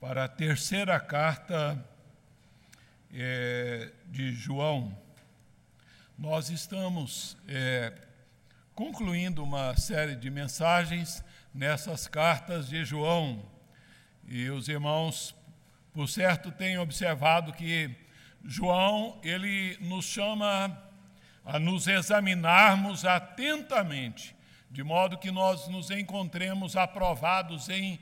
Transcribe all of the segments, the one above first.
para a terceira carta é, de João. Nós estamos é, concluindo uma série de mensagens nessas cartas de João. E os irmãos, por certo, têm observado que João, ele nos chama a nos examinarmos atentamente, de modo que nós nos encontremos aprovados em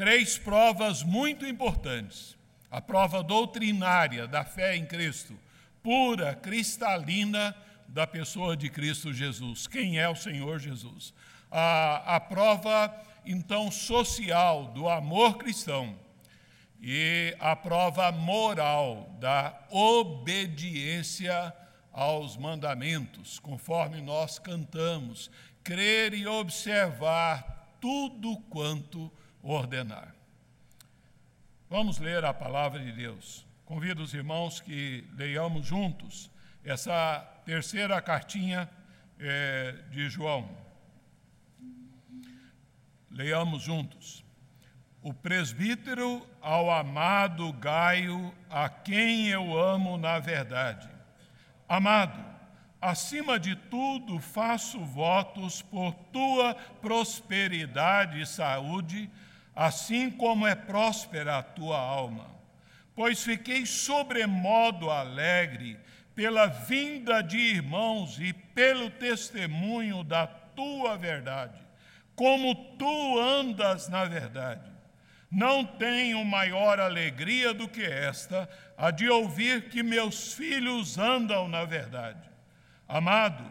três provas muito importantes. A prova doutrinária da fé em Cristo, pura, cristalina da pessoa de Cristo Jesus. Quem é o Senhor Jesus? A, a prova, então, social do amor cristão e a prova moral da obediência aos mandamentos, conforme nós cantamos, crer e observar tudo quanto ordenar. Vamos ler a palavra de Deus. Convido os irmãos que leiamos juntos essa terceira cartinha é, de João. Leiamos juntos. O presbítero ao amado Gaio, a quem eu amo na verdade. Amado, Acima de tudo, faço votos por tua prosperidade e saúde, assim como é próspera a tua alma. Pois fiquei sobremodo alegre pela vinda de irmãos e pelo testemunho da tua verdade, como tu andas na verdade. Não tenho maior alegria do que esta, a de ouvir que meus filhos andam na verdade. Amado,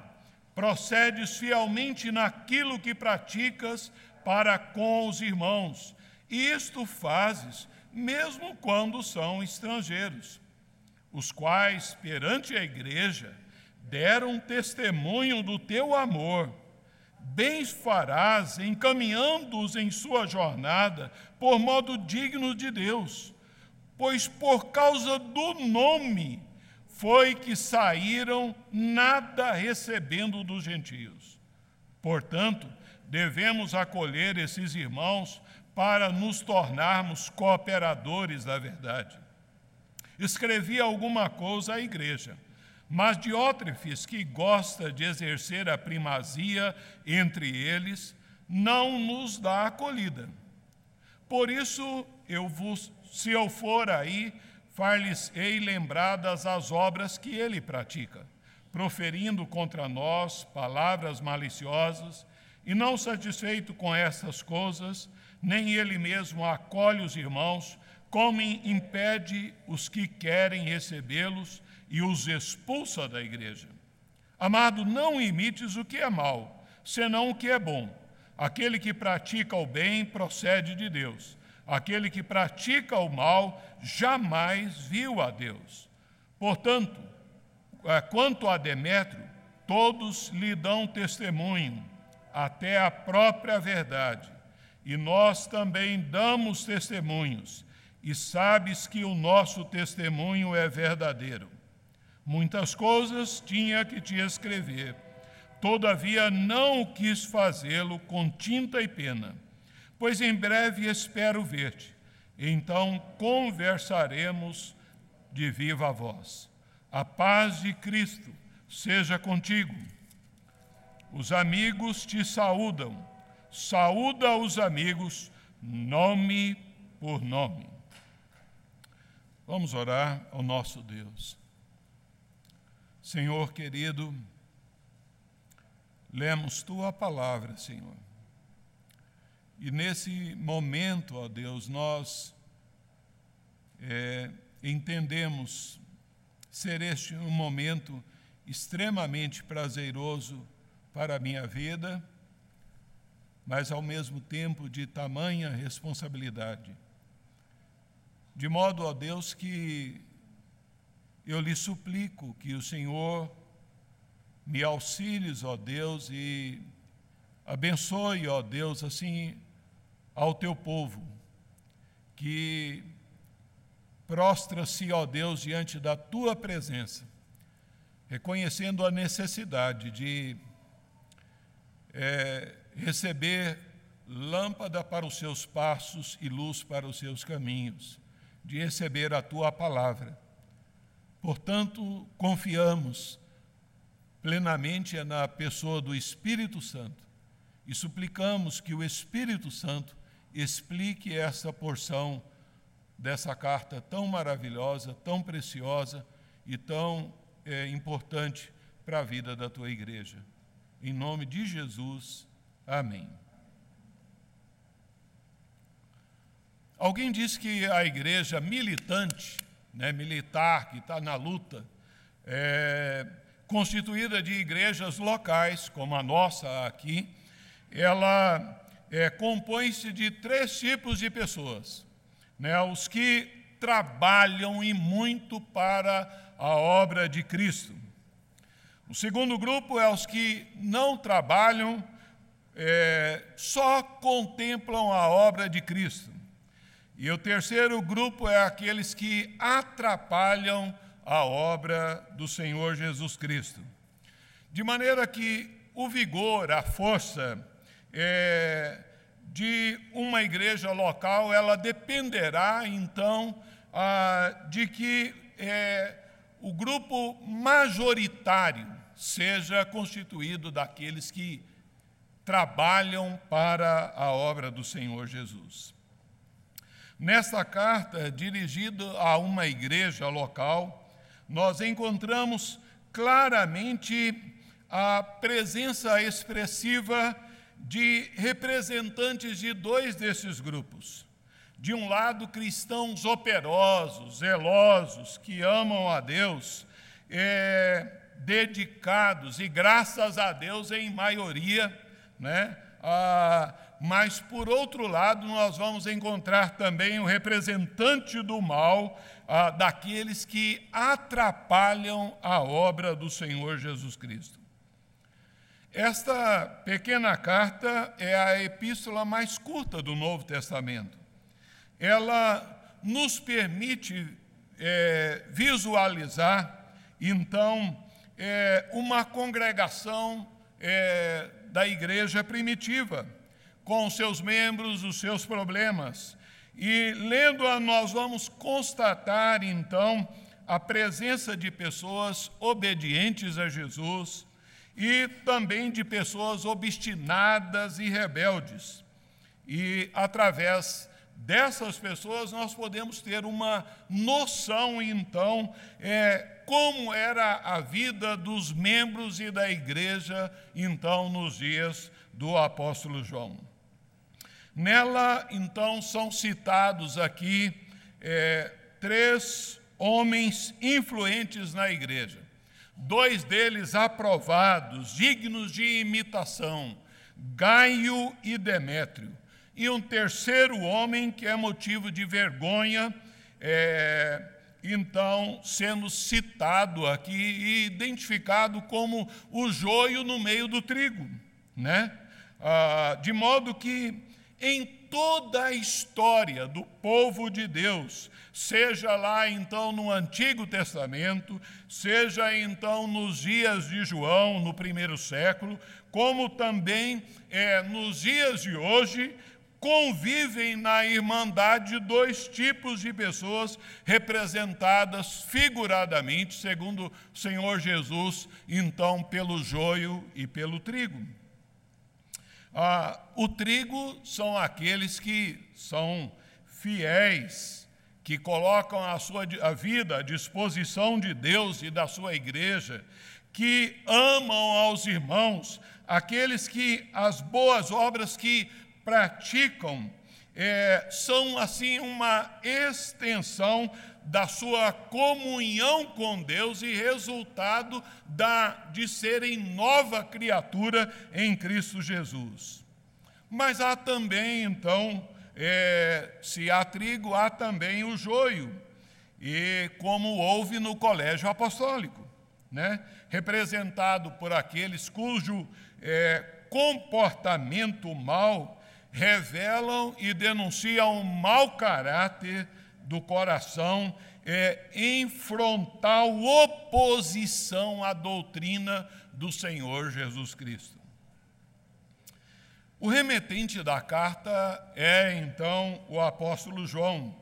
procedes fielmente naquilo que praticas para com os irmãos, isto fazes mesmo quando são estrangeiros, os quais, perante a igreja, deram testemunho do teu amor. Bens farás encaminhando-os em sua jornada por modo digno de Deus, pois por causa do nome foi que saíram nada recebendo dos gentios. Portanto, devemos acolher esses irmãos para nos tornarmos cooperadores da verdade. Escrevi alguma coisa à igreja, mas Diótrefes, que gosta de exercer a primazia entre eles, não nos dá acolhida. Por isso, eu vos, se eu for aí, far-lhes-ei lembradas as obras que ele pratica, proferindo contra nós palavras maliciosas, e não satisfeito com essas coisas, nem ele mesmo acolhe os irmãos, como impede os que querem recebê-los e os expulsa da igreja. Amado, não imites o que é mal, senão o que é bom. Aquele que pratica o bem procede de Deus Aquele que pratica o mal jamais viu a Deus. Portanto, é, quanto a Demétrio, todos lhe dão testemunho, até a própria verdade. E nós também damos testemunhos, e sabes que o nosso testemunho é verdadeiro. Muitas coisas tinha que te escrever, todavia não quis fazê-lo com tinta e pena pois em breve espero ver-te. Então conversaremos de viva voz. A paz de Cristo seja contigo. Os amigos te saúdam. Saúda os amigos, nome por nome. Vamos orar ao nosso Deus. Senhor querido, lemos tua palavra, Senhor e nesse momento, ó Deus, nós é, entendemos ser este um momento extremamente prazeroso para a minha vida, mas ao mesmo tempo de tamanha responsabilidade. De modo, ó Deus, que eu lhe suplico que o Senhor me auxilies, ó Deus, e abençoe, ó Deus, assim ao teu povo, que prostra-se, ó Deus, diante da tua presença, reconhecendo a necessidade de é, receber lâmpada para os seus passos e luz para os seus caminhos, de receber a tua palavra. Portanto, confiamos plenamente na pessoa do Espírito Santo e suplicamos que o Espírito Santo explique essa porção dessa carta tão maravilhosa, tão preciosa e tão é, importante para a vida da tua igreja. Em nome de Jesus, amém. Alguém disse que a igreja militante, né, militar, que está na luta, é, constituída de igrejas locais, como a nossa aqui, ela é, compõe-se de três tipos de pessoas né, os que trabalham e muito para a obra de Cristo. O segundo grupo é os que não trabalham, é, só contemplam a obra de Cristo. E o terceiro grupo é aqueles que atrapalham a obra do Senhor Jesus Cristo. De maneira que o vigor, a força, é, de uma igreja local, ela dependerá então ah, de que é, o grupo majoritário seja constituído daqueles que trabalham para a obra do Senhor Jesus. Nesta carta, dirigida a uma igreja local, nós encontramos claramente a presença expressiva de representantes de dois desses grupos. De um lado, cristãos operosos, zelosos, que amam a Deus, é, dedicados, e graças a Deus em maioria, né? Ah, mas, por outro lado, nós vamos encontrar também o representante do mal, ah, daqueles que atrapalham a obra do Senhor Jesus Cristo. Esta pequena carta é a epístola mais curta do Novo Testamento. Ela nos permite é, visualizar, então, é, uma congregação é, da igreja primitiva, com seus membros, os seus problemas. E lendo-a, nós vamos constatar, então, a presença de pessoas obedientes a Jesus e também de pessoas obstinadas e rebeldes. E através dessas pessoas nós podemos ter uma noção, então, é, como era a vida dos membros e da igreja, então, nos dias do apóstolo João. Nela, então, são citados aqui é, três homens influentes na igreja dois deles aprovados, dignos de imitação, Gaio e Demétrio, e um terceiro homem que é motivo de vergonha, é, então sendo citado aqui e identificado como o joio no meio do trigo, né? Ah, de modo que em toda a história do povo de Deus, seja lá então no Antigo Testamento, seja então nos dias de João, no primeiro século, como também é, nos dias de hoje, convivem na irmandade dois tipos de pessoas representadas figuradamente, segundo o Senhor Jesus, então pelo joio e pelo trigo. Ah, o trigo são aqueles que são fiéis, que colocam a sua a vida à disposição de Deus e da sua igreja, que amam aos irmãos, aqueles que as boas obras que praticam é, são assim uma extensão da sua comunhão com Deus e resultado da, de serem nova criatura em Cristo Jesus. Mas há também, então, é, se há trigo, há também o joio, e como houve no colégio apostólico, né? representado por aqueles cujo é, comportamento mal revelam e denunciam o mau caráter do coraão é, em frontal oposição à doutrina do Senhor Jesus Cristo. O remetente da carta é então o apóstolo João.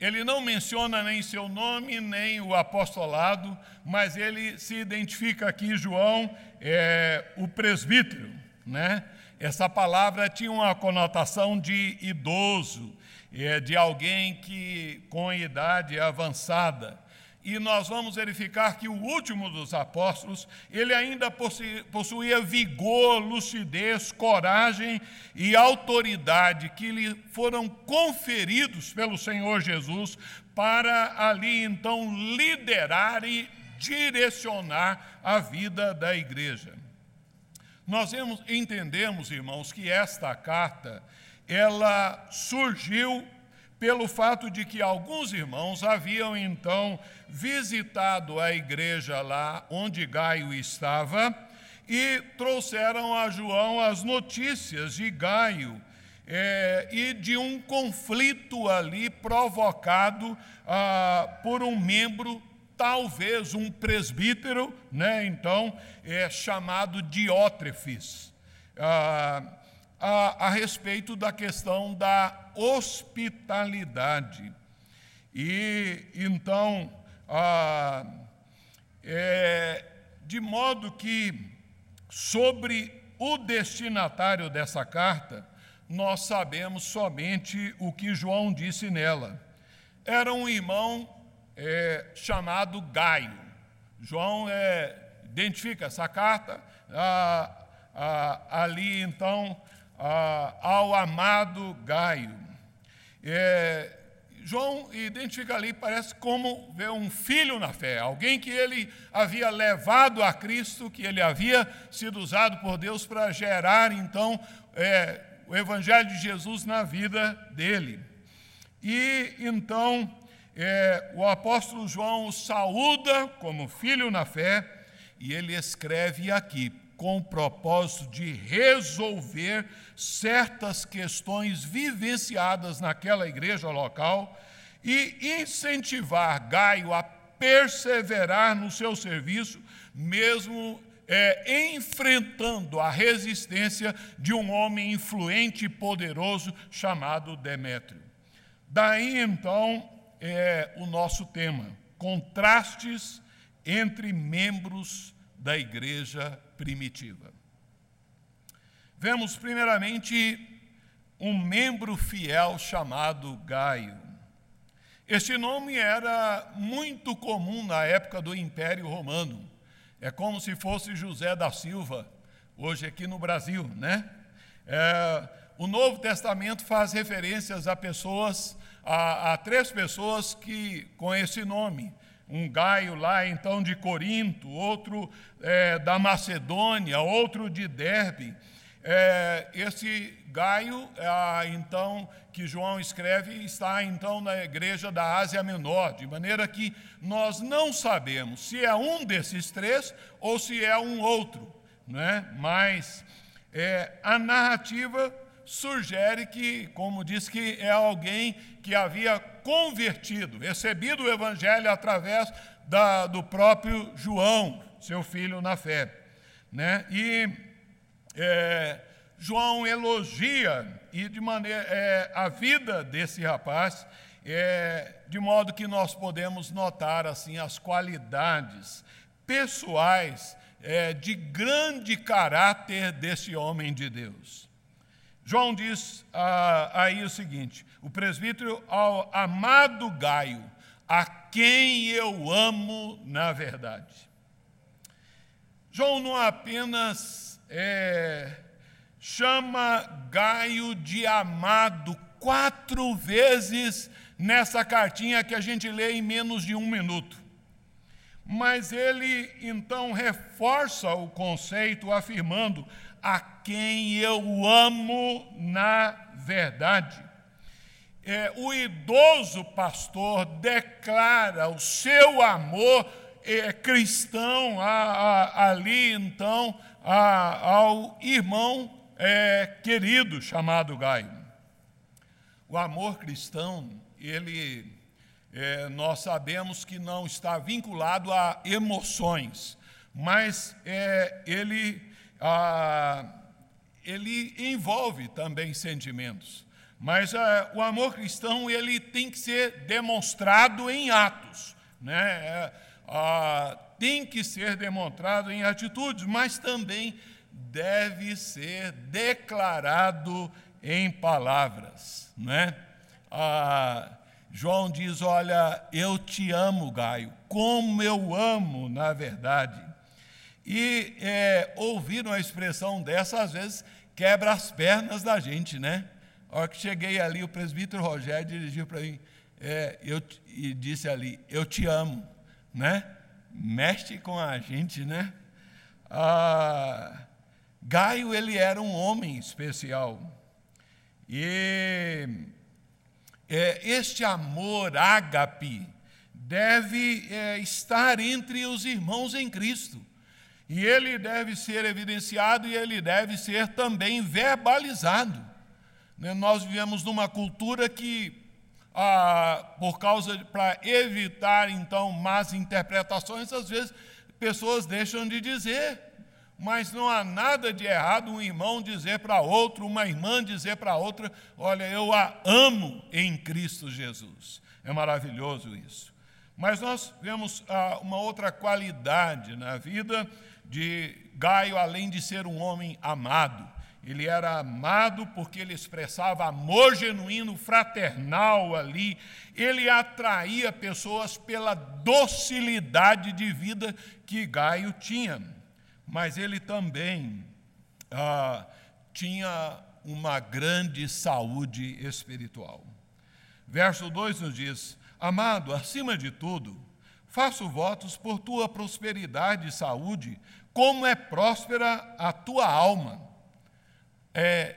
Ele não menciona nem seu nome, nem o apostolado, mas ele se identifica aqui, João, é, o presbítero. Né? Essa palavra tinha uma conotação de idoso, é, de alguém que com idade avançada e nós vamos verificar que o último dos apóstolos, ele ainda possuía vigor, lucidez, coragem e autoridade que lhe foram conferidos pelo Senhor Jesus para ali então liderar e direcionar a vida da igreja. Nós entendemos, irmãos, que esta carta ela surgiu pelo fato de que alguns irmãos haviam então visitado a igreja lá onde Gaio estava e trouxeram a João as notícias de Gaio é, e de um conflito ali provocado ah, por um membro, talvez um presbítero, né, então, é, chamado Diótrefes. Ah, a, a respeito da questão da hospitalidade. E então, a, é, de modo que sobre o destinatário dessa carta, nós sabemos somente o que João disse nela. Era um irmão é, chamado Gaio. João é, identifica essa carta, ali então ao amado Gaio. É, João identifica ali, parece como ver um filho na fé, alguém que ele havia levado a Cristo, que ele havia sido usado por Deus para gerar, então, é, o Evangelho de Jesus na vida dele. E então, é, o apóstolo João o saúda como filho na fé, e ele escreve aqui: com o propósito de resolver certas questões vivenciadas naquela igreja local e incentivar Gaio a perseverar no seu serviço, mesmo é, enfrentando a resistência de um homem influente e poderoso chamado Demétrio. Daí então é o nosso tema: contrastes entre membros da igreja primitiva. Vemos, primeiramente, um membro fiel chamado Gaio. Este nome era muito comum na época do Império Romano. É como se fosse José da Silva, hoje aqui no Brasil, né? É, o Novo Testamento faz referências a pessoas, a três pessoas que com esse nome um Gaio lá então de Corinto, outro é, da Macedônia, outro de Derbe. É, esse Gaio, é, então, que João escreve, está então na igreja da Ásia Menor, de maneira que nós não sabemos se é um desses três ou se é um outro, né? mas é, a narrativa sugere que, como diz que é alguém que havia convertido, recebido o Evangelho através da, do próprio João, seu filho na fé. Né? E é, João elogia e de maneira é, a vida desse rapaz, é, de modo que nós podemos notar assim as qualidades pessoais é, de grande caráter desse homem de Deus. João diz ah, aí o seguinte: o presbítero ao amado Gaio, a quem eu amo na verdade. João não apenas é, chama Gaio de amado quatro vezes nessa cartinha que a gente lê em menos de um minuto. Mas ele então reforça o conceito, afirmando: a quem eu amo na verdade. É, o idoso pastor declara o seu amor é, cristão a, a, ali, então, a, ao irmão é, querido chamado Gaio. O amor cristão, ele, é, nós sabemos que não está vinculado a emoções, mas é, ele ah, ele envolve também sentimentos. Mas uh, o amor cristão ele tem que ser demonstrado em atos, né? Uh, tem que ser demonstrado em atitudes, mas também deve ser declarado em palavras, né? Uh, João diz: Olha, eu te amo, Gaio, como eu amo, na verdade. E é, ouvir uma expressão dessa, às vezes, quebra as pernas da gente, né? A hora que cheguei ali, o presbítero Rogério dirigiu para mim é, eu, e disse ali: Eu te amo, né? Mexe com a gente, né? Ah, Gaio, ele era um homem especial. E é, este amor ágape deve é, estar entre os irmãos em Cristo. E ele deve ser evidenciado e ele deve ser também verbalizado. Né? Nós vivemos numa cultura que, ah, por causa, para evitar então más interpretações, às vezes pessoas deixam de dizer. Mas não há nada de errado um irmão dizer para outro, uma irmã dizer para outra: Olha, eu a amo em Cristo Jesus. É maravilhoso isso. Mas nós vemos ah, uma outra qualidade na vida de Gaio, além de ser um homem amado. Ele era amado porque ele expressava amor genuíno, fraternal ali. Ele atraía pessoas pela docilidade de vida que Gaio tinha. Mas ele também ah, tinha uma grande saúde espiritual. Verso 2 nos diz: Amado, acima de tudo, faço votos por tua prosperidade e saúde, como é próspera a tua alma. É,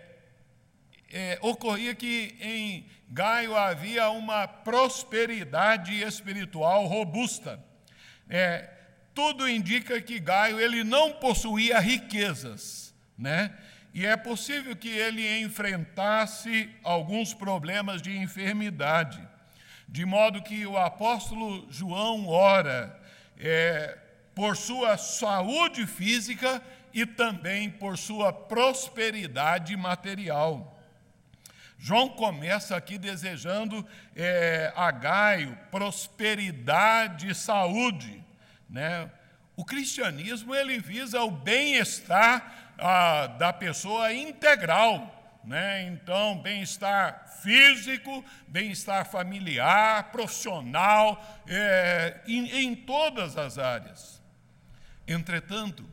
é, ocorria que em Gaio havia uma prosperidade espiritual robusta. É, tudo indica que Gaio ele não possuía riquezas, né? E é possível que ele enfrentasse alguns problemas de enfermidade. De modo que o apóstolo João ora é, por sua saúde física e também por sua prosperidade material. João começa aqui desejando é, a Gaio prosperidade e saúde. Né? O cristianismo ele visa o bem-estar ah, da pessoa integral. Né? Então, bem-estar físico, bem-estar familiar, profissional, é, em, em todas as áreas. Entretanto,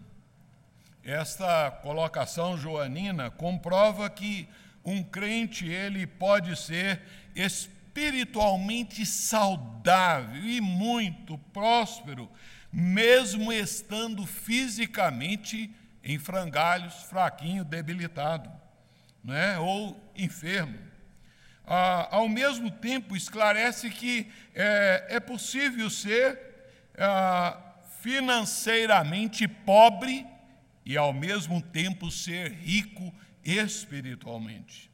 esta colocação joanina comprova que um crente ele pode ser espiritualmente saudável e muito próspero, mesmo estando fisicamente em frangalhos, fraquinho, debilitado né, ou enfermo. Ah, ao mesmo tempo, esclarece que é, é possível ser ah, financeiramente pobre e, ao mesmo tempo, ser rico espiritualmente.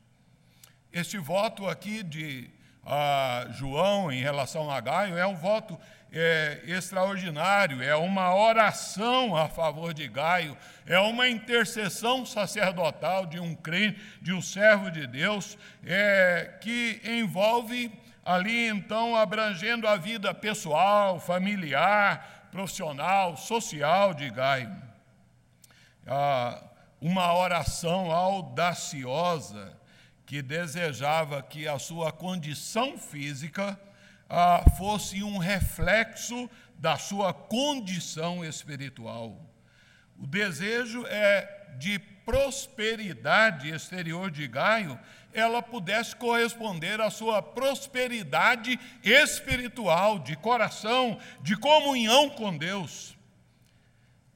Este voto aqui de ah, João em relação a Gaio é um voto é, extraordinário, é uma oração a favor de Gaio, é uma intercessão sacerdotal de um crente, de um servo de Deus, é, que envolve ali então abrangendo a vida pessoal, familiar, profissional, social de Gaio. Ah, uma oração audaciosa que desejava que a sua condição física ah, fosse um reflexo da sua condição espiritual. O desejo é de prosperidade exterior de Gaio, ela pudesse corresponder à sua prosperidade espiritual, de coração, de comunhão com Deus.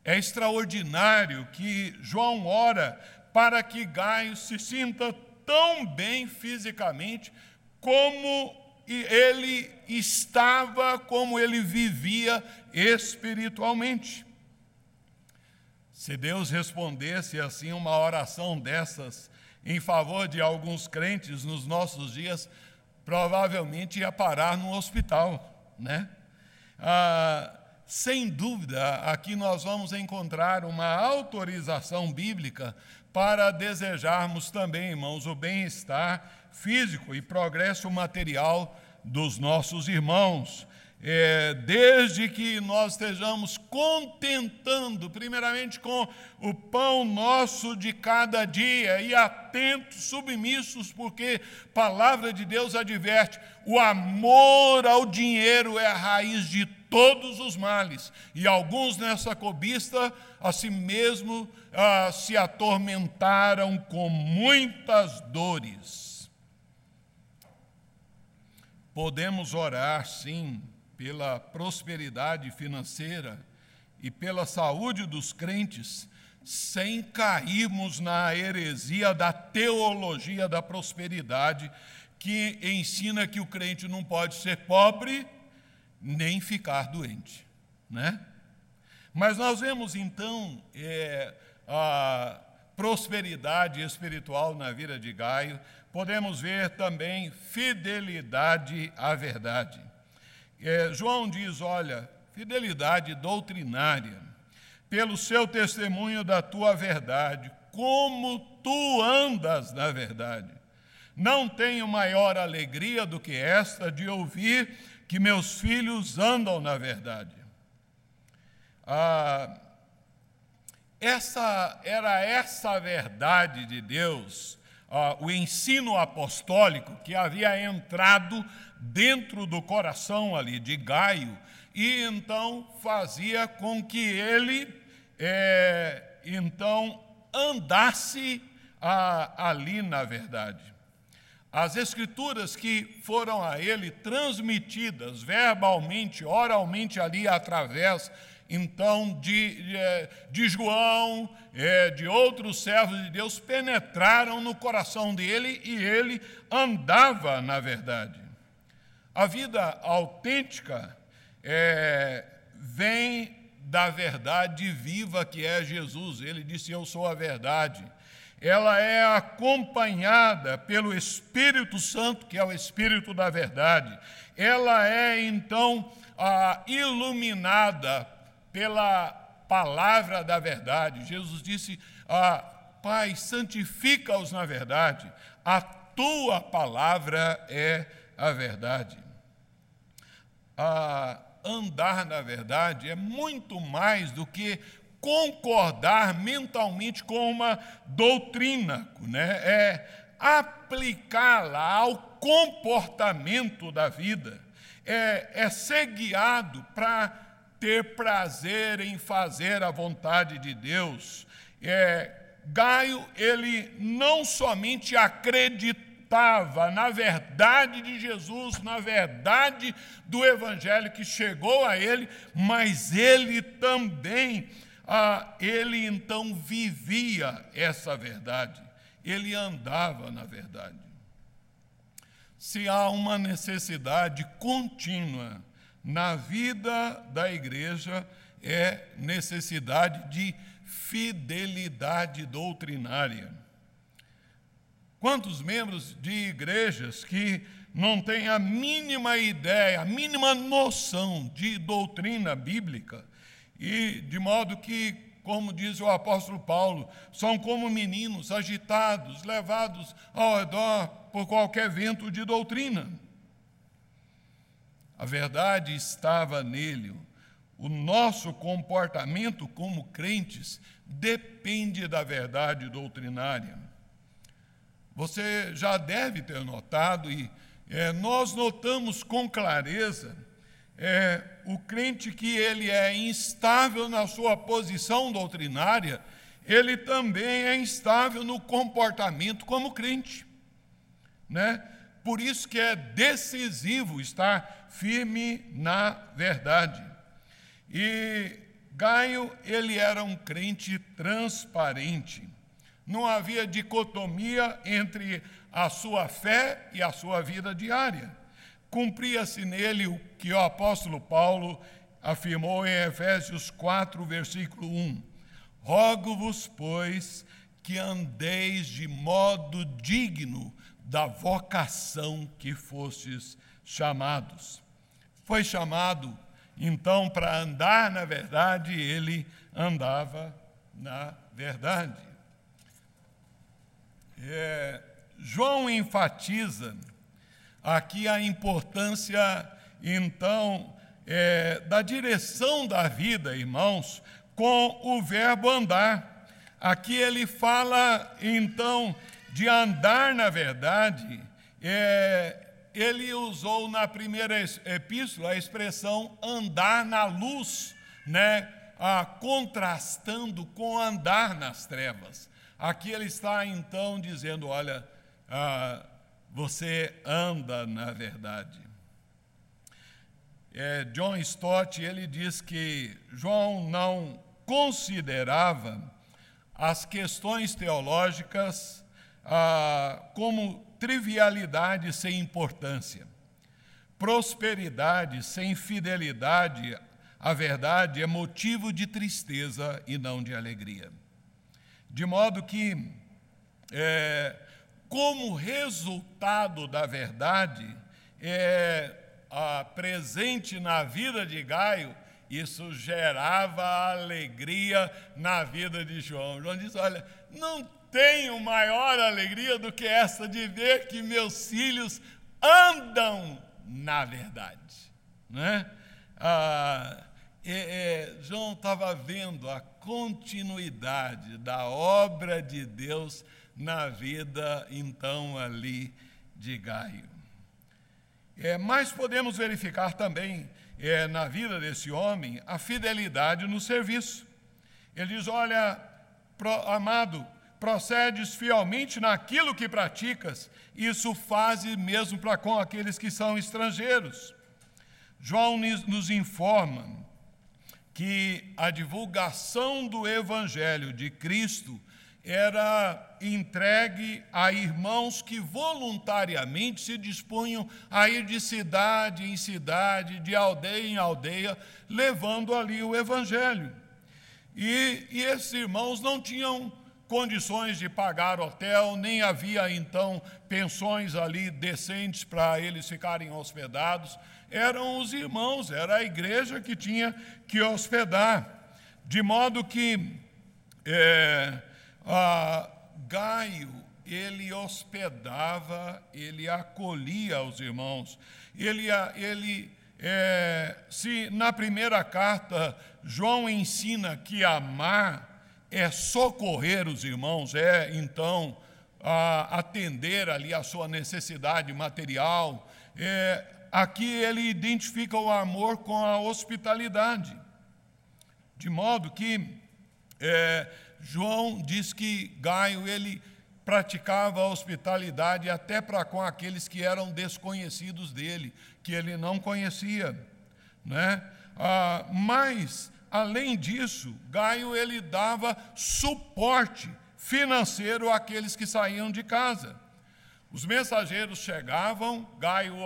É extraordinário que João ora para que Gaio se sinta tão bem fisicamente como ele estava como ele vivia espiritualmente. Se Deus respondesse assim uma oração dessas em favor de alguns crentes nos nossos dias, provavelmente ia parar no hospital, né? Ah, sem dúvida, aqui nós vamos encontrar uma autorização bíblica para desejarmos também, irmãos, o bem-estar físico e progresso material dos nossos irmãos. É, desde que nós estejamos contentando, primeiramente com o pão nosso de cada dia, e atentos, submissos, porque a palavra de Deus adverte: o amor ao dinheiro é a raiz de todos os males, e alguns nessa cobiça a si mesmo se atormentaram com muitas dores. Podemos orar, sim, pela prosperidade financeira e pela saúde dos crentes, sem cairmos na heresia da teologia da prosperidade, que ensina que o crente não pode ser pobre nem ficar doente, né? Mas nós vemos então é, a prosperidade espiritual na vida de Gaio, podemos ver também fidelidade à verdade. É, João diz: olha, fidelidade doutrinária, pelo seu testemunho da tua verdade, como tu andas na verdade. Não tenho maior alegria do que esta de ouvir que meus filhos andam na verdade. Ah, essa era essa verdade de Deus, ah, o ensino apostólico que havia entrado dentro do coração ali de Gaio e então fazia com que ele é, então andasse ah, ali na verdade. As escrituras que foram a ele transmitidas verbalmente, oralmente ali através então de, de, é, de João, é, de outros servos de Deus, penetraram no coração dele e ele andava na verdade. A vida autêntica é, vem da verdade viva que é Jesus. Ele disse: Eu sou a verdade ela é acompanhada pelo Espírito Santo, que é o Espírito da verdade. Ela é então iluminada pela palavra da verdade. Jesus disse: ah, Pai, santifica-os na verdade, a tua palavra é a verdade. Ah, andar na verdade é muito mais do que concordar mentalmente com uma doutrina, né? é aplicá-la ao comportamento da vida, é, é ser guiado para ter prazer em fazer a vontade de Deus. É, Gaio, ele não somente acreditava na verdade de Jesus, na verdade do Evangelho que chegou a ele, mas ele também ah, ele então vivia essa verdade, ele andava na verdade. Se há uma necessidade contínua na vida da igreja, é necessidade de fidelidade doutrinária. Quantos membros de igrejas que não têm a mínima ideia, a mínima noção de doutrina bíblica, e de modo que, como diz o apóstolo Paulo, são como meninos agitados, levados ao redor por qualquer vento de doutrina. A verdade estava nele. O nosso comportamento como crentes depende da verdade doutrinária. Você já deve ter notado, e é, nós notamos com clareza é, o crente que ele é instável na sua posição doutrinária, ele também é instável no comportamento como crente, né? Por isso que é decisivo estar firme na verdade. E Gaio, ele era um crente transparente. Não havia dicotomia entre a sua fé e a sua vida diária cumpria-se nele o que o apóstolo Paulo afirmou em Efésios 4, versículo 1. Rogo-vos, pois, que andeis de modo digno da vocação que fostes chamados. Foi chamado então, para andar na verdade, ele andava na verdade. É, João enfatiza aqui a importância, então, é, da direção da vida, irmãos, com o verbo andar. Aqui ele fala, então, de andar na verdade. É, ele usou na primeira epístola a expressão andar na luz, né? Ah, contrastando com andar nas trevas. Aqui ele está então dizendo: olha, ah, você anda na verdade. É, John Stott ele diz que João não considerava as questões teológicas ah, como trivialidade sem importância, prosperidade sem fidelidade à verdade é motivo de tristeza e não de alegria. De modo que, é, como resultado da verdade, é, a, presente na vida de Gaio, isso gerava alegria na vida de João. João diz: Olha, não tenho maior alegria do que essa de ver que meus filhos andam na verdade. Né? Ah, é, é, João estava vendo a continuidade da obra de Deus na vida, então, ali de Gaio. É, mas podemos verificar também é, na vida desse homem a fidelidade no serviço. Ele diz: Olha, pro, amado, procedes fielmente naquilo que praticas, isso faze mesmo para com aqueles que são estrangeiros. João nos informa que a divulgação do Evangelho de Cristo era entregue a irmãos que voluntariamente se dispunham a ir de cidade em cidade, de aldeia em aldeia, levando ali o Evangelho. E, e esses irmãos não tinham condições de pagar hotel, nem havia então pensões ali decentes para eles ficarem hospedados. Eram os irmãos, era a igreja que tinha que hospedar. De modo que é, Gaio, ele hospedava, ele acolhia os irmãos. Ele, ele é, se na primeira carta João ensina que amar é socorrer os irmãos, é então a, atender ali a sua necessidade material. É, aqui ele identifica o amor com a hospitalidade, de modo que é, João diz que Gaio ele praticava a hospitalidade até para com aqueles que eram desconhecidos dele, que ele não conhecia, né? Ah, mas Além disso, Gaio ele dava suporte financeiro àqueles que saíam de casa. Os mensageiros chegavam, Gaio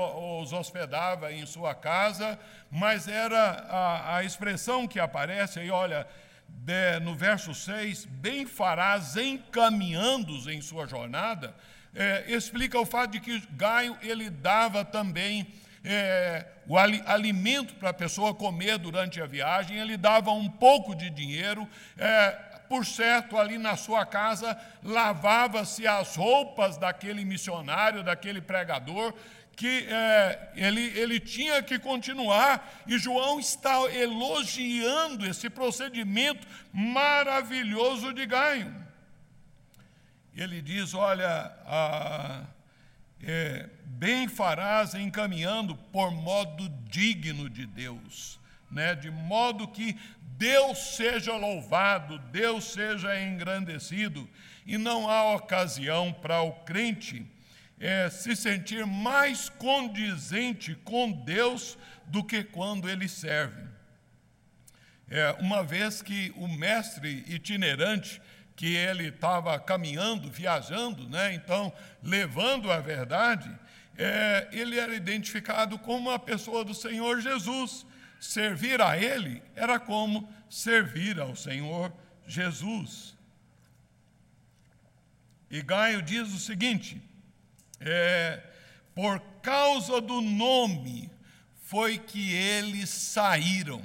os hospedava em sua casa, mas era a, a expressão que aparece aí, olha, de, no verso 6, bem farás encaminhando-os em sua jornada, é, explica o fato de que Gaio ele dava também é, o alimento para a pessoa comer durante a viagem, ele dava um pouco de dinheiro. É, por certo, ali na sua casa, lavava-se as roupas daquele missionário, daquele pregador, que é, ele, ele tinha que continuar, e João está elogiando esse procedimento maravilhoso de Gaio. Ele diz: Olha, a é, bem farás encaminhando por modo digno de Deus, né? de modo que Deus seja louvado, Deus seja engrandecido, e não há ocasião para o crente é, se sentir mais condizente com Deus do que quando ele serve. É, uma vez que o mestre itinerante que ele estava caminhando, viajando, né? então levando a verdade, é, ele era identificado como uma pessoa do Senhor Jesus. Servir a ele era como servir ao Senhor Jesus. E Gaio diz o seguinte: é, por causa do nome, foi que eles saíram.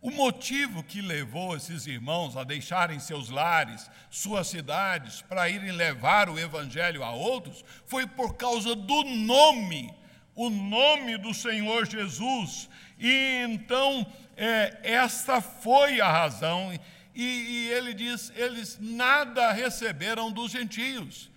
O motivo que levou esses irmãos a deixarem seus lares, suas cidades, para irem levar o evangelho a outros, foi por causa do nome, o nome do Senhor Jesus. E então, é, esta foi a razão. E, e ele diz: eles nada receberam dos gentios.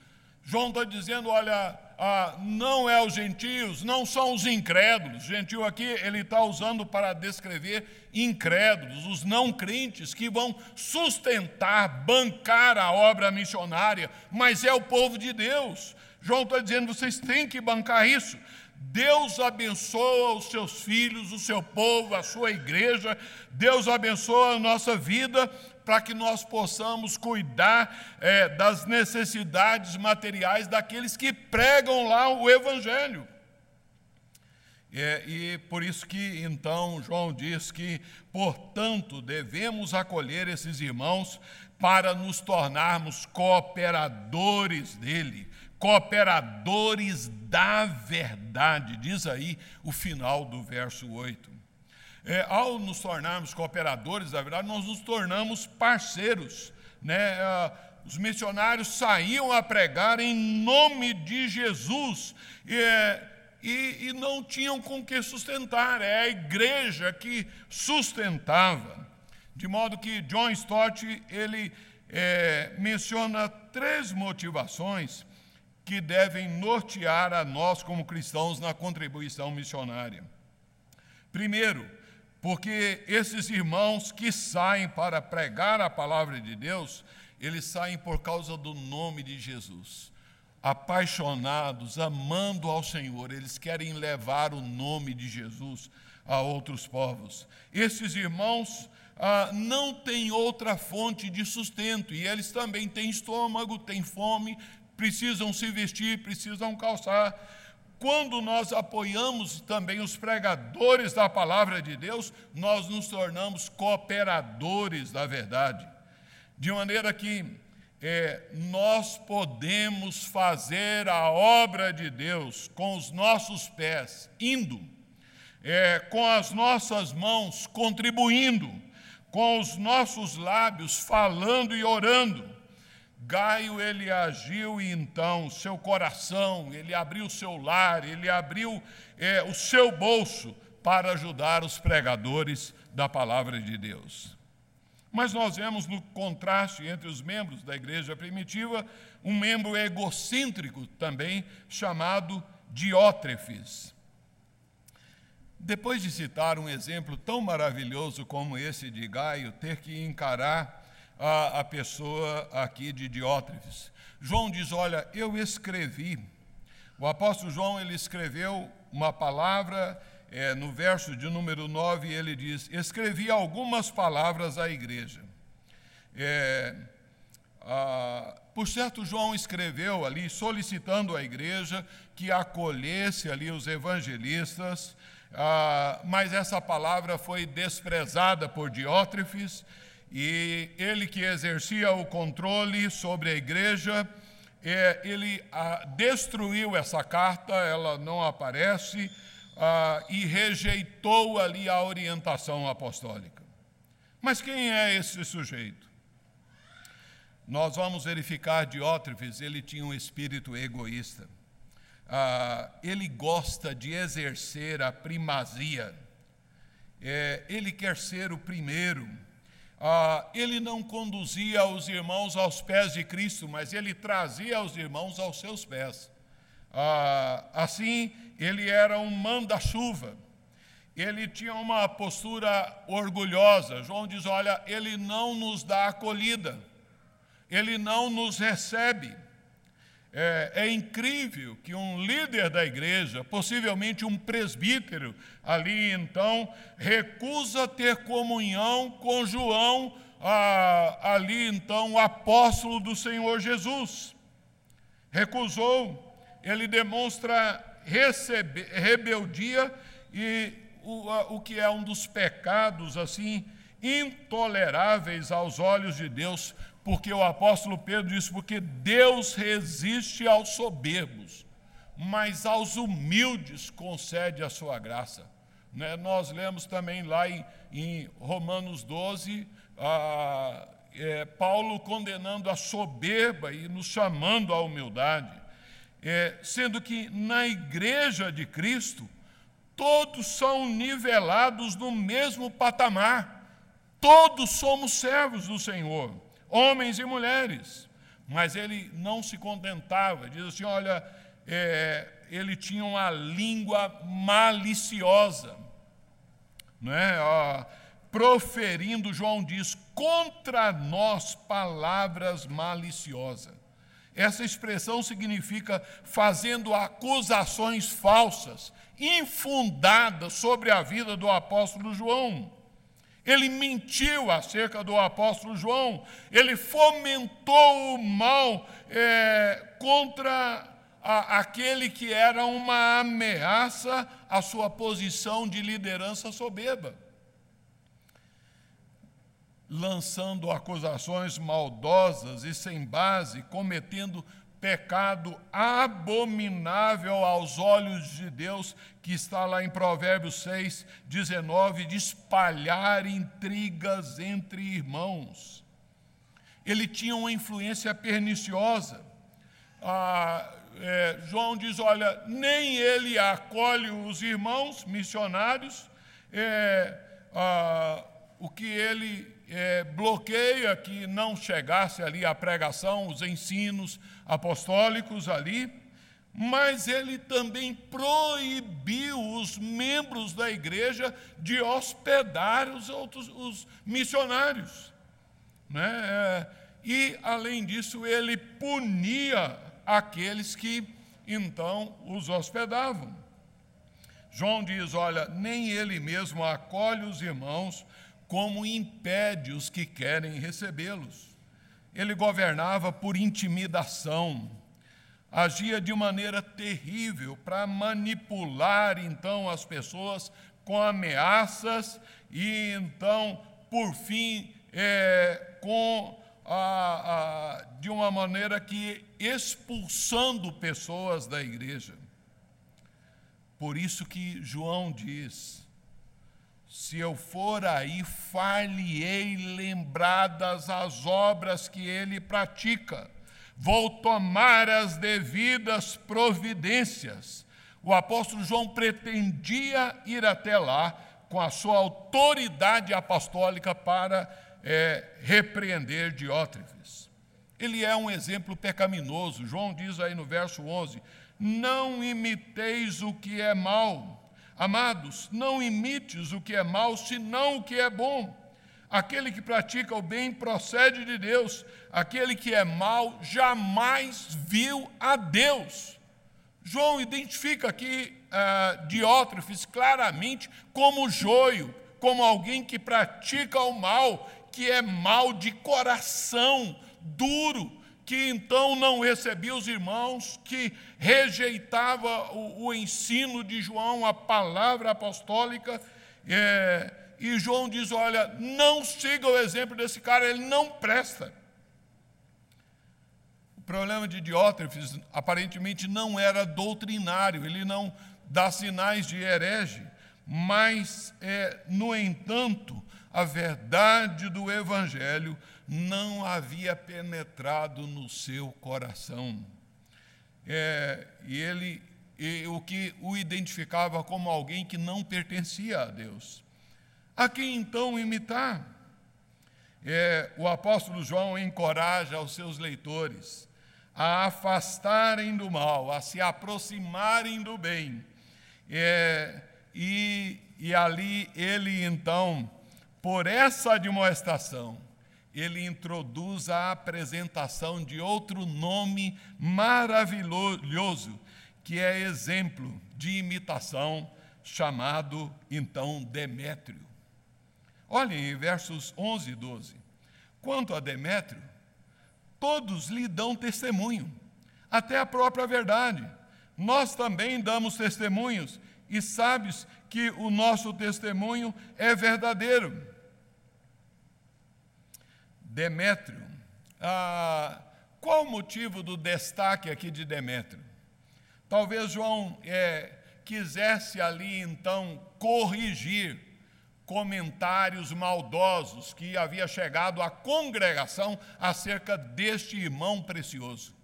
João está dizendo: olha, ah, não é os gentios, não são os incrédulos. Gentio aqui ele está usando para descrever incrédulos, os não crentes que vão sustentar, bancar a obra missionária, mas é o povo de Deus. João está dizendo: vocês têm que bancar isso. Deus abençoa os seus filhos, o seu povo, a sua igreja. Deus abençoa a nossa vida para que nós possamos cuidar é, das necessidades materiais daqueles que pregam lá o Evangelho. É, e por isso que então João diz que, portanto, devemos acolher esses irmãos para nos tornarmos cooperadores dele, cooperadores da verdade, diz aí o final do verso 8. É, ao nos tornarmos cooperadores da verdade, nós nos tornamos parceiros. Né? É, os missionários saíam a pregar em nome de Jesus e, e, e não tinham com que sustentar, é a igreja que sustentava. De modo que John Stott ele é, menciona três motivações que devem nortear a nós como cristãos na contribuição missionária. Primeiro, porque esses irmãos que saem para pregar a palavra de Deus, eles saem por causa do nome de Jesus. Apaixonados, amando ao Senhor, eles querem levar o nome de Jesus a outros povos. Esses irmãos ah, não têm outra fonte de sustento e eles também têm estômago, têm fome, precisam se vestir, precisam calçar quando nós apoiamos também os pregadores da palavra de Deus, nós nos tornamos cooperadores da verdade. De maneira que é, nós podemos fazer a obra de Deus com os nossos pés, indo, é, com as nossas mãos, contribuindo, com os nossos lábios, falando e orando Gaio ele agiu e então seu coração, ele abriu seu lar, ele abriu é, o seu bolso para ajudar os pregadores da palavra de Deus. Mas nós vemos no contraste entre os membros da igreja primitiva um membro egocêntrico também chamado Diótrefes. Depois de citar um exemplo tão maravilhoso como esse de Gaio, ter que encarar a, a pessoa aqui de Diótrefes. João diz: Olha, eu escrevi. O apóstolo João ele escreveu uma palavra, é, no verso de número 9, ele diz: Escrevi algumas palavras à igreja. É, por certo, João escreveu ali, solicitando à igreja que acolhesse ali os evangelistas, ah, mas essa palavra foi desprezada por Diótrefes e ele que exercia o controle sobre a igreja, é, ele ah, destruiu essa carta, ela não aparece, ah, e rejeitou ali a orientação apostólica. Mas quem é esse sujeito? Nós vamos verificar Diótrefes, ele tinha um espírito egoísta. Ah, ele gosta de exercer a primazia. É, ele quer ser o primeiro ah, ele não conduzia os irmãos aos pés de Cristo, mas ele trazia os irmãos aos seus pés. Ah, assim, ele era um manda-chuva. Ele tinha uma postura orgulhosa. João diz: Olha, ele não nos dá acolhida, ele não nos recebe. É, é, incrível que um líder da igreja, possivelmente um presbítero, ali então, recusa ter comunhão com João, ali então, o apóstolo do Senhor Jesus. Recusou, ele demonstra recebe, rebeldia e o, o que é um dos pecados assim intoleráveis aos olhos de Deus, porque o apóstolo Pedro disse: porque Deus resiste aos soberbos, mas aos humildes concede a sua graça. Né? Nós lemos também lá em, em Romanos 12, a, é, Paulo condenando a soberba e nos chamando à humildade, é, sendo que na igreja de Cristo, todos são nivelados no mesmo patamar, todos somos servos do Senhor, homens e mulheres. Mas ele não se contentava, diz assim: olha, é, ele tinha uma língua maliciosa, né? proferindo, João diz, contra nós palavras maliciosas. Essa expressão significa fazendo acusações falsas, infundadas sobre a vida do apóstolo João. Ele mentiu acerca do apóstolo João, ele fomentou o mal é, contra a, aquele que era uma ameaça à sua posição de liderança soberba lançando acusações maldosas e sem base, cometendo pecado abominável aos olhos de Deus, que está lá em Provérbios 6, 19, de espalhar intrigas entre irmãos. Ele tinha uma influência perniciosa. Ah, é, João diz: olha, nem ele acolhe os irmãos missionários, é, ah, o que ele é, bloqueia que não chegasse ali a pregação, os ensinos apostólicos ali, mas ele também proibiu os membros da igreja de hospedar os outros os missionários. Né? É, e, além disso, ele punia aqueles que então os hospedavam. João diz: olha, nem ele mesmo acolhe os irmãos como impede os que querem recebê-los. Ele governava por intimidação, agia de maneira terrível para manipular então as pessoas com ameaças e então, por fim, é, com a, a, de uma maneira que expulsando pessoas da igreja. Por isso que João diz: se eu for aí, far-lhe-ei lembradas as obras que ele pratica. Vou tomar as devidas providências. O apóstolo João pretendia ir até lá com a sua autoridade apostólica para é, repreender Diótrefes. Ele é um exemplo pecaminoso. João diz aí no verso 11: Não imiteis o que é mal Amados, não imites o que é mal, senão o que é bom. Aquele que pratica o bem procede de Deus, aquele que é mal jamais viu a Deus. João identifica aqui uh, Diótrefes claramente como joio, como alguém que pratica o mal, que é mal de coração, duro, que então não recebia os irmãos, que rejeitava o, o ensino de João, a palavra apostólica. É, e João diz: Olha, não siga o exemplo desse cara, ele não presta. O problema de Diótrefes aparentemente não era doutrinário, ele não dá sinais de herege, mas, é, no entanto, a verdade do Evangelho não havia penetrado no seu coração. É, e ele, e o que o identificava como alguém que não pertencia a Deus. A quem então imitar? É, o apóstolo João encoraja os seus leitores a afastarem do mal, a se aproximarem do bem. É, e, e ali ele então, por essa admoestação, ele introduz a apresentação de outro nome maravilhoso, que é exemplo de imitação, chamado então Demétrio. Olhem em versos 11 e 12. Quanto a Demétrio, todos lhe dão testemunho, até a própria verdade. Nós também damos testemunhos, e sabes que o nosso testemunho é verdadeiro. Demétrio. Ah, qual o motivo do destaque aqui de Demétrio? Talvez João é, quisesse ali então corrigir comentários maldosos que havia chegado à congregação acerca deste irmão precioso,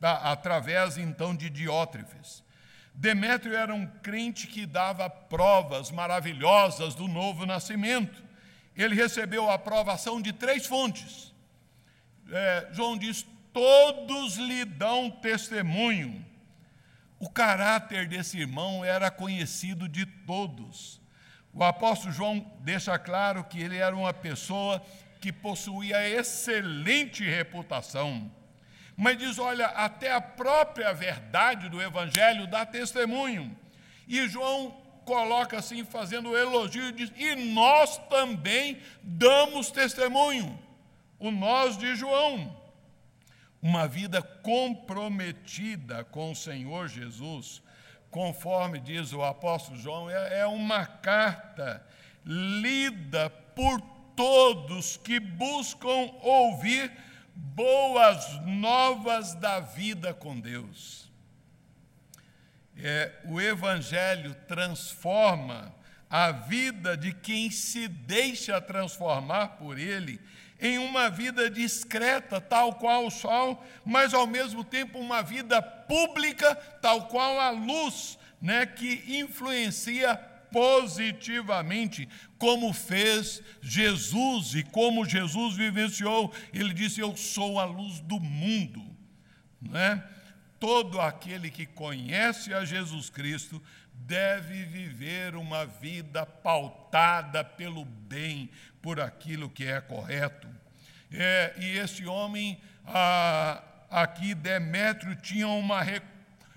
através então de Diótrefes. Demétrio era um crente que dava provas maravilhosas do novo nascimento. Ele recebeu a aprovação de três fontes. É, João diz: todos lhe dão testemunho. O caráter desse irmão era conhecido de todos. O apóstolo João deixa claro que ele era uma pessoa que possuía excelente reputação. Mas diz: olha, até a própria verdade do evangelho dá testemunho. E João coloca assim, fazendo o elogio, diz: e nós também damos testemunho. O nós de João. Uma vida comprometida com o Senhor Jesus conforme diz o apóstolo João, é, é uma carta lida por todos que buscam ouvir boas novas da vida com Deus. É, o Evangelho transforma a vida de quem se deixa transformar por ele em uma vida discreta, tal qual o sol, mas ao mesmo tempo uma vida pública, tal qual a luz, né, que influencia positivamente, como fez Jesus e como Jesus vivenciou. Ele disse: Eu sou a luz do mundo. Né? Todo aquele que conhece a Jesus Cristo deve viver uma vida pautada pelo bem, por aquilo que é correto. É, e esse homem, aqui, Demétrio, tinha uma re,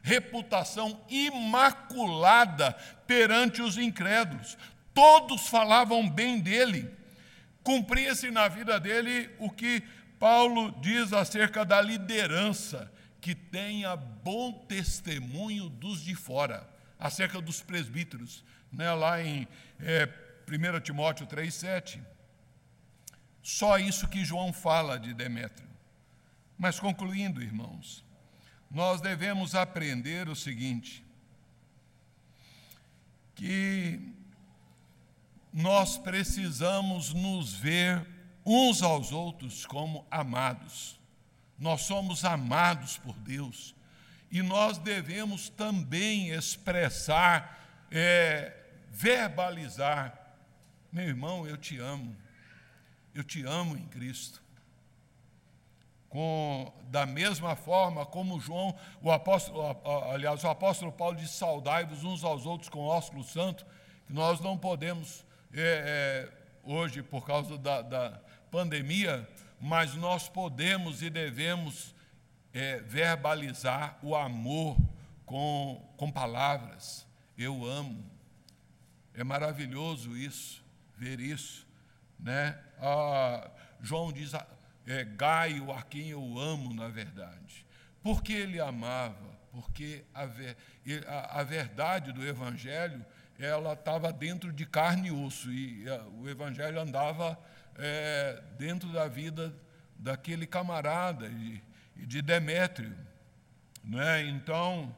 reputação imaculada perante os incrédulos. Todos falavam bem dele. Cumpria-se na vida dele o que Paulo diz acerca da liderança, que tenha bom testemunho dos de fora, acerca dos presbíteros, né, lá em é, 1 Timóteo 3,7. Só isso que João fala de Demétrio. Mas concluindo, irmãos, nós devemos aprender o seguinte: que nós precisamos nos ver uns aos outros como amados. Nós somos amados por Deus e nós devemos também expressar, é, verbalizar: meu irmão, eu te amo. Eu te amo em Cristo. Com, da mesma forma como João, o apóstolo, aliás, o apóstolo Paulo diz: saudai-vos uns aos outros com ósculo santo, que nós não podemos, é, é, hoje, por causa da, da, pandemia, mas nós podemos e devemos é, verbalizar o amor com, com palavras. Eu amo. É maravilhoso isso, ver isso né? Ah, João diz, é, Gaio, a quem eu amo na verdade. Porque ele amava? Porque a, a, a verdade do Evangelho ela estava dentro de carne e osso, e a, o Evangelho andava é, dentro da vida daquele camarada e, e de Demétrio. Né? Então,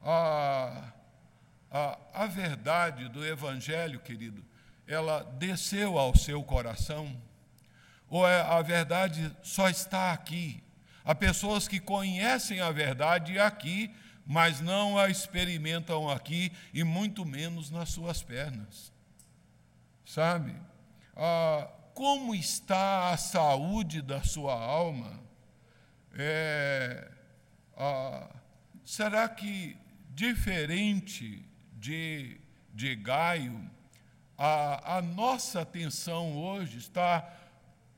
a, a, a verdade do Evangelho, querido, ela desceu ao seu coração? Ou é, a verdade só está aqui? Há pessoas que conhecem a verdade aqui, mas não a experimentam aqui e muito menos nas suas pernas. Sabe? Ah, como está a saúde da sua alma? É, ah, será que, diferente de, de Gaio, a, a nossa atenção hoje está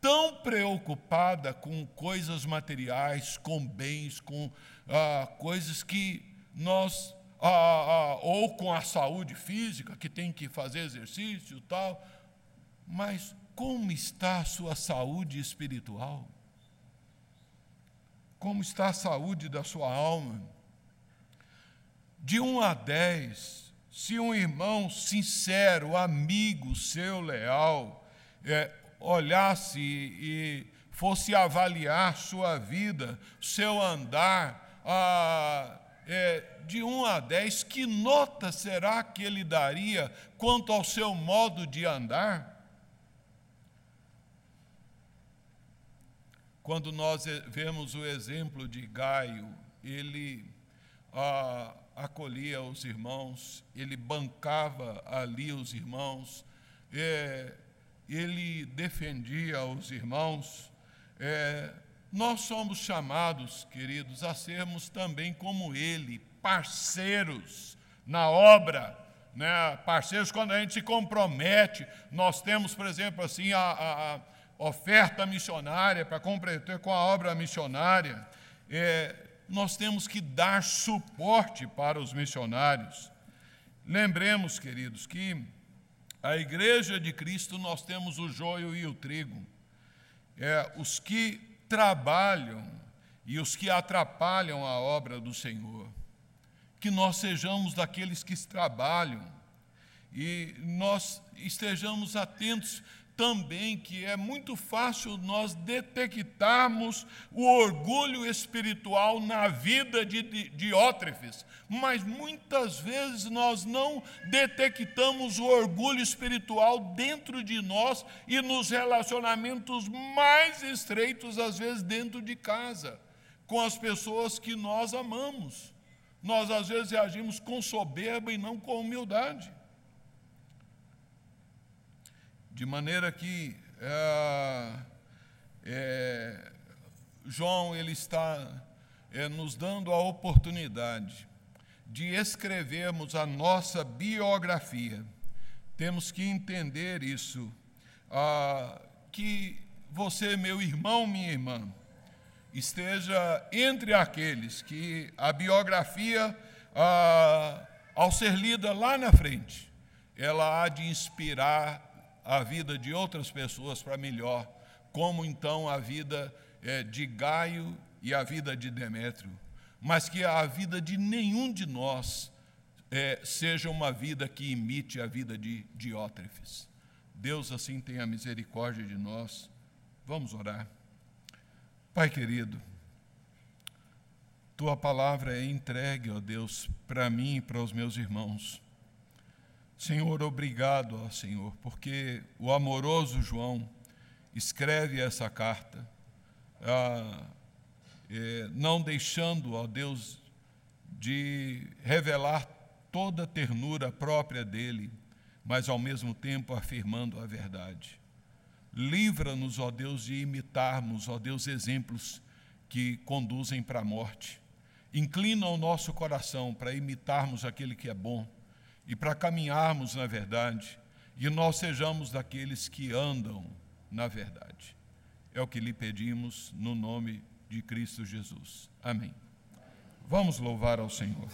tão preocupada com coisas materiais, com bens, com ah, coisas que nós, ah, ah, ou com a saúde física, que tem que fazer exercício e tal, mas como está a sua saúde espiritual? Como está a saúde da sua alma? De 1 a 10, se um irmão sincero, amigo seu, leal, é, olhasse e fosse avaliar sua vida, seu andar, é, de 1 a 10, que nota será que ele daria quanto ao seu modo de andar? Quando nós vemos o exemplo de Gaio, ele acolhia os irmãos, ele bancava ali os irmãos, é, ele defendia os irmãos. É, nós somos chamados, queridos, a sermos também como ele, parceiros na obra, né? parceiros quando a gente se compromete. Nós temos, por exemplo, assim, a, a, oferta missionária para comprometer com a obra missionária. É, nós temos que dar suporte para os missionários. Lembremos, queridos, que a igreja de Cristo nós temos o joio e o trigo. É, os que trabalham e os que atrapalham a obra do Senhor. Que nós sejamos daqueles que trabalham e nós estejamos atentos também que é muito fácil nós detectarmos o orgulho espiritual na vida de Diótrefes, mas muitas vezes nós não detectamos o orgulho espiritual dentro de nós e nos relacionamentos mais estreitos, às vezes dentro de casa, com as pessoas que nós amamos. Nós às vezes reagimos com soberba e não com humildade. De maneira que é, é, João ele está é, nos dando a oportunidade de escrevermos a nossa biografia. Temos que entender isso, ah, que você, meu irmão, minha irmã, esteja entre aqueles que a biografia, ah, ao ser lida lá na frente, ela há de inspirar a vida de outras pessoas para melhor, como então a vida é, de Gaio e a vida de Demétrio, mas que a vida de nenhum de nós é, seja uma vida que imite a vida de Diótrefes. Deus assim tenha misericórdia de nós. Vamos orar. Pai querido, tua palavra é entregue, ó Deus, para mim e para os meus irmãos. Senhor, obrigado, ó Senhor, porque o amoroso João escreve essa carta, ah, é, não deixando, ó Deus, de revelar toda a ternura própria dele, mas ao mesmo tempo afirmando a verdade. Livra-nos, ó Deus, de imitarmos, ó Deus, exemplos que conduzem para a morte. Inclina o nosso coração para imitarmos aquele que é bom e para caminharmos na verdade, e nós sejamos daqueles que andam na verdade. É o que lhe pedimos no nome de Cristo Jesus. Amém. Vamos louvar ao Senhor.